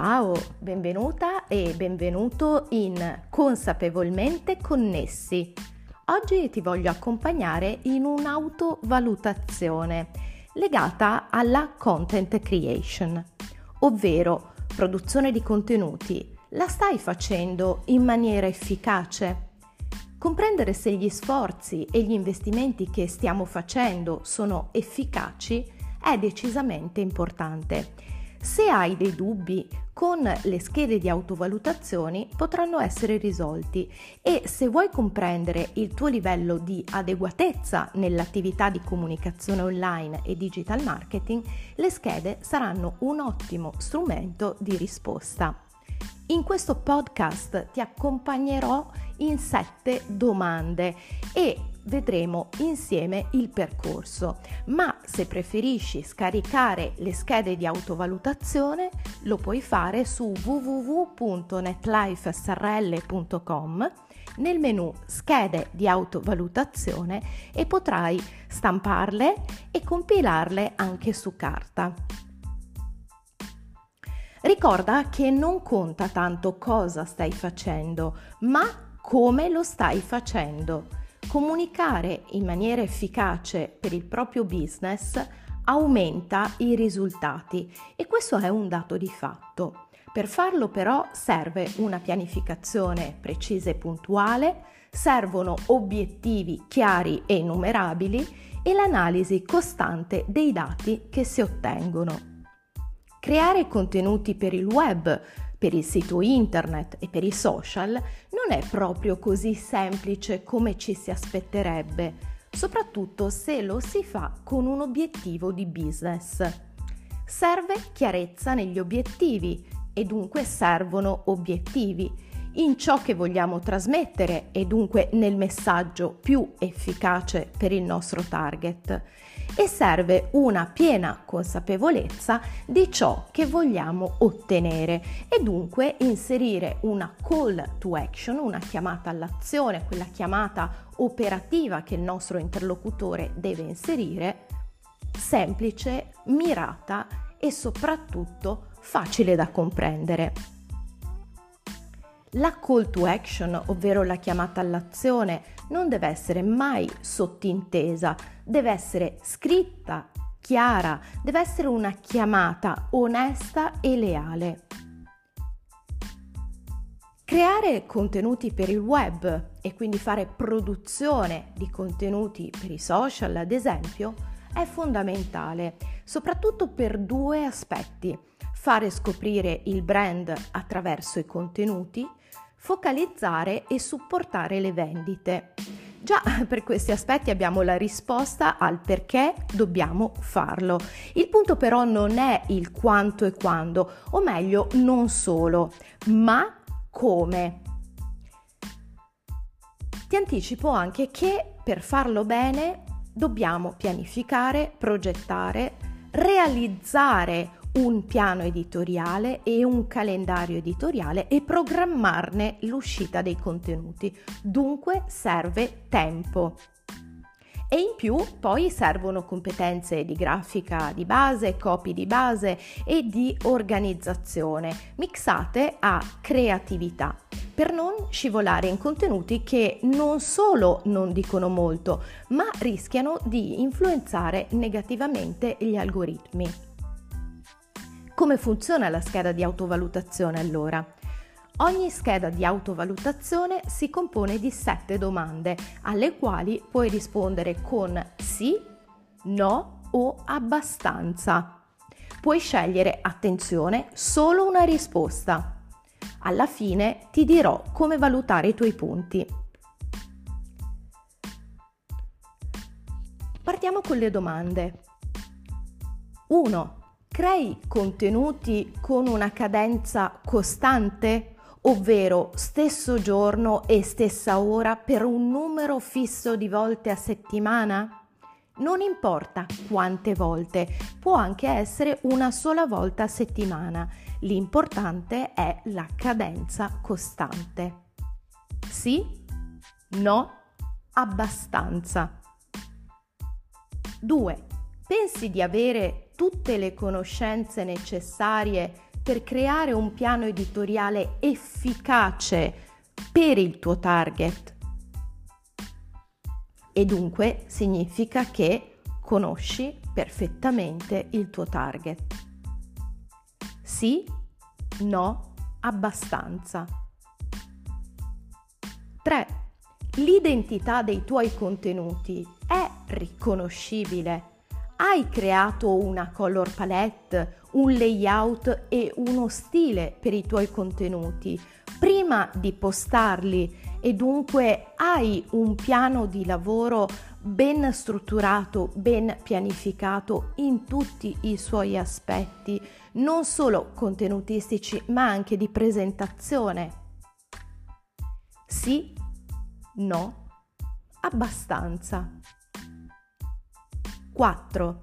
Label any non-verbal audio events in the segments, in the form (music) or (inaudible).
Ciao, benvenuta e benvenuto in Consapevolmente Connessi. Oggi ti voglio accompagnare in un'autovalutazione legata alla content creation, ovvero produzione di contenuti. La stai facendo in maniera efficace? Comprendere se gli sforzi e gli investimenti che stiamo facendo sono efficaci è decisamente importante se hai dei dubbi con le schede di autovalutazioni potranno essere risolti e se vuoi comprendere il tuo livello di adeguatezza nell'attività di comunicazione online e digital marketing, le schede saranno un ottimo strumento di risposta. In questo podcast ti accompagnerò in sette domande e vedremo insieme il percorso, ma se preferisci scaricare le schede di autovalutazione lo puoi fare su www.netlifesrl.com nel menu schede di autovalutazione e potrai stamparle e compilarle anche su carta. Ricorda che non conta tanto cosa stai facendo, ma come lo stai facendo. Comunicare in maniera efficace per il proprio business aumenta i risultati e questo è un dato di fatto. Per farlo però serve una pianificazione precisa e puntuale, servono obiettivi chiari e numerabili e l'analisi costante dei dati che si ottengono. Creare contenuti per il web per il sito internet e per i social non è proprio così semplice come ci si aspetterebbe, soprattutto se lo si fa con un obiettivo di business. Serve chiarezza negli obiettivi e dunque servono obiettivi in ciò che vogliamo trasmettere e dunque nel messaggio più efficace per il nostro target e serve una piena consapevolezza di ciò che vogliamo ottenere e dunque inserire una call to action, una chiamata all'azione, quella chiamata operativa che il nostro interlocutore deve inserire, semplice, mirata e soprattutto facile da comprendere. La call to action, ovvero la chiamata all'azione, non deve essere mai sottintesa, deve essere scritta, chiara, deve essere una chiamata onesta e leale. Creare contenuti per il web e quindi fare produzione di contenuti per i social, ad esempio, è fondamentale, soprattutto per due aspetti. Fare scoprire il brand attraverso i contenuti focalizzare e supportare le vendite. Già (laughs) per questi aspetti abbiamo la risposta al perché dobbiamo farlo. Il punto però non è il quanto e quando, o meglio non solo, ma come. Ti anticipo anche che per farlo bene dobbiamo pianificare, progettare, realizzare un piano editoriale e un calendario editoriale e programmarne l'uscita dei contenuti. Dunque serve tempo. E in più poi servono competenze di grafica di base, copy di base e di organizzazione, mixate a creatività, per non scivolare in contenuti che non solo non dicono molto, ma rischiano di influenzare negativamente gli algoritmi. Come funziona la scheda di autovalutazione allora? Ogni scheda di autovalutazione si compone di sette domande alle quali puoi rispondere con sì, no o abbastanza. Puoi scegliere, attenzione, solo una risposta. Alla fine ti dirò come valutare i tuoi punti. Partiamo con le domande. 1 crei contenuti con una cadenza costante, ovvero stesso giorno e stessa ora per un numero fisso di volte a settimana? Non importa quante volte, può anche essere una sola volta a settimana. L'importante è la cadenza costante. Sì? No? Abbastanza. 2. Pensi di avere tutte le conoscenze necessarie per creare un piano editoriale efficace per il tuo target. E dunque significa che conosci perfettamente il tuo target. Sì, no, abbastanza. 3. L'identità dei tuoi contenuti è riconoscibile. Hai creato una color palette, un layout e uno stile per i tuoi contenuti prima di postarli e dunque hai un piano di lavoro ben strutturato, ben pianificato in tutti i suoi aspetti, non solo contenutistici ma anche di presentazione. Sì, no, abbastanza. 4.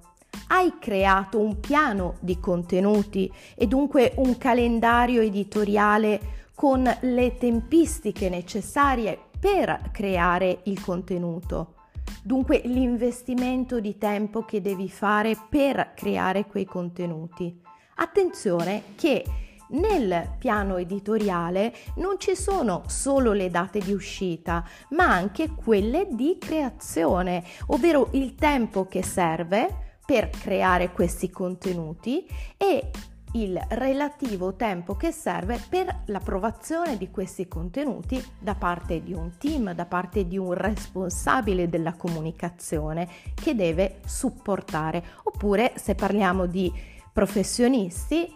Hai creato un piano di contenuti e dunque un calendario editoriale con le tempistiche necessarie per creare il contenuto. Dunque l'investimento di tempo che devi fare per creare quei contenuti. Attenzione che nel piano editoriale non ci sono solo le date di uscita, ma anche quelle di creazione, ovvero il tempo che serve per creare questi contenuti e il relativo tempo che serve per l'approvazione di questi contenuti da parte di un team, da parte di un responsabile della comunicazione che deve supportare. Oppure se parliamo di professionisti,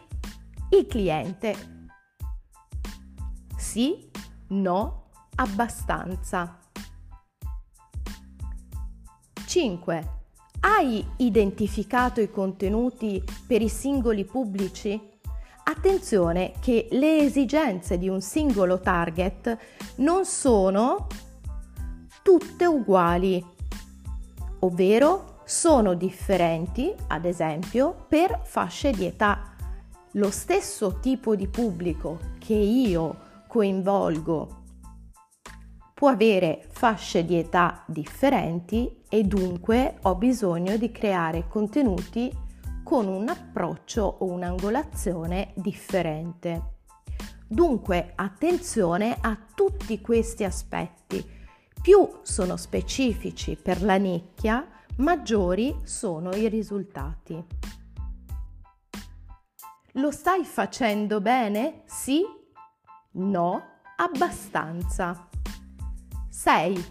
il cliente. Sì, no, abbastanza. 5. Hai identificato i contenuti per i singoli pubblici? Attenzione che le esigenze di un singolo target non sono tutte uguali, ovvero sono differenti, ad esempio, per fasce di età. Lo stesso tipo di pubblico che io coinvolgo può avere fasce di età differenti e dunque ho bisogno di creare contenuti con un approccio o un'angolazione differente. Dunque attenzione a tutti questi aspetti. Più sono specifici per la nicchia, maggiori sono i risultati. Lo stai facendo bene? Sì? No? Abbastanza. 6.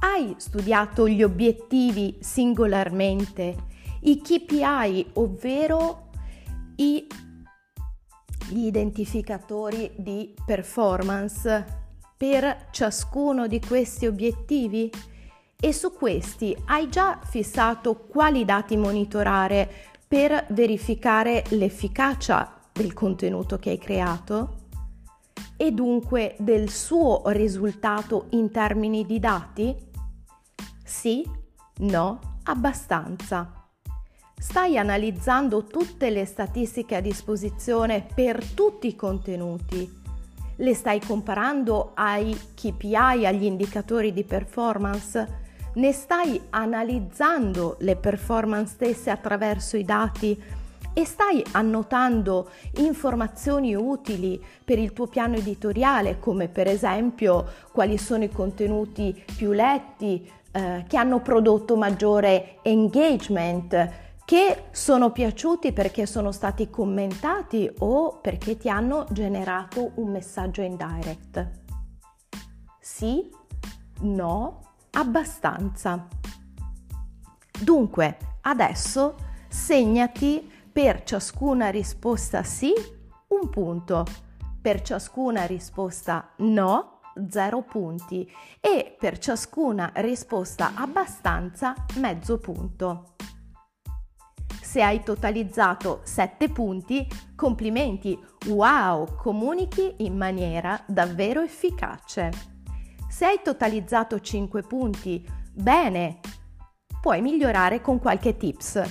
Hai studiato gli obiettivi singolarmente, i KPI, ovvero i, gli identificatori di performance per ciascuno di questi obiettivi? E su questi hai già fissato quali dati monitorare per verificare l'efficacia del contenuto che hai creato? e dunque del suo risultato in termini di dati? Sì? No? Abbastanza. Stai analizzando tutte le statistiche a disposizione per tutti i contenuti. Le stai comparando ai KPI, agli indicatori di performance? Ne stai analizzando le performance stesse attraverso i dati? e stai annotando informazioni utili per il tuo piano editoriale, come per esempio quali sono i contenuti più letti, eh, che hanno prodotto maggiore engagement, che sono piaciuti perché sono stati commentati o perché ti hanno generato un messaggio in direct. Sì, no, abbastanza. Dunque, adesso segnati per ciascuna risposta sì, un punto. Per ciascuna risposta no, 0 punti. E per ciascuna risposta abbastanza, mezzo punto. Se hai totalizzato 7 punti, complimenti, wow, comunichi in maniera davvero efficace. Se hai totalizzato 5 punti, bene, puoi migliorare con qualche tips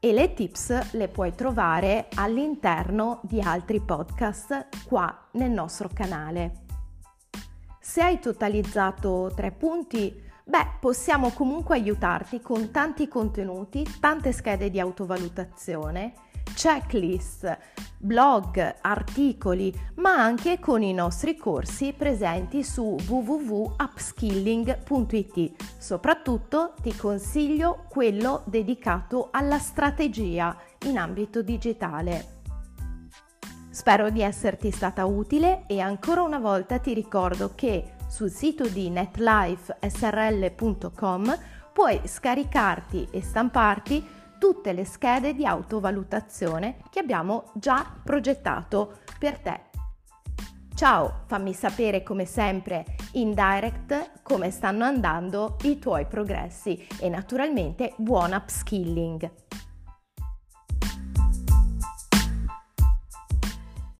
e le tips le puoi trovare all'interno di altri podcast qua nel nostro canale. Se hai totalizzato tre punti, beh, possiamo comunque aiutarti con tanti contenuti, tante schede di autovalutazione checklist, blog, articoli, ma anche con i nostri corsi presenti su www.upskilling.it. Soprattutto ti consiglio quello dedicato alla strategia in ambito digitale. Spero di esserti stata utile e ancora una volta ti ricordo che sul sito di netlifesrl.com puoi scaricarti e stamparti tutte le schede di autovalutazione che abbiamo già progettato per te. Ciao, fammi sapere come sempre in direct come stanno andando i tuoi progressi e naturalmente buon upskilling.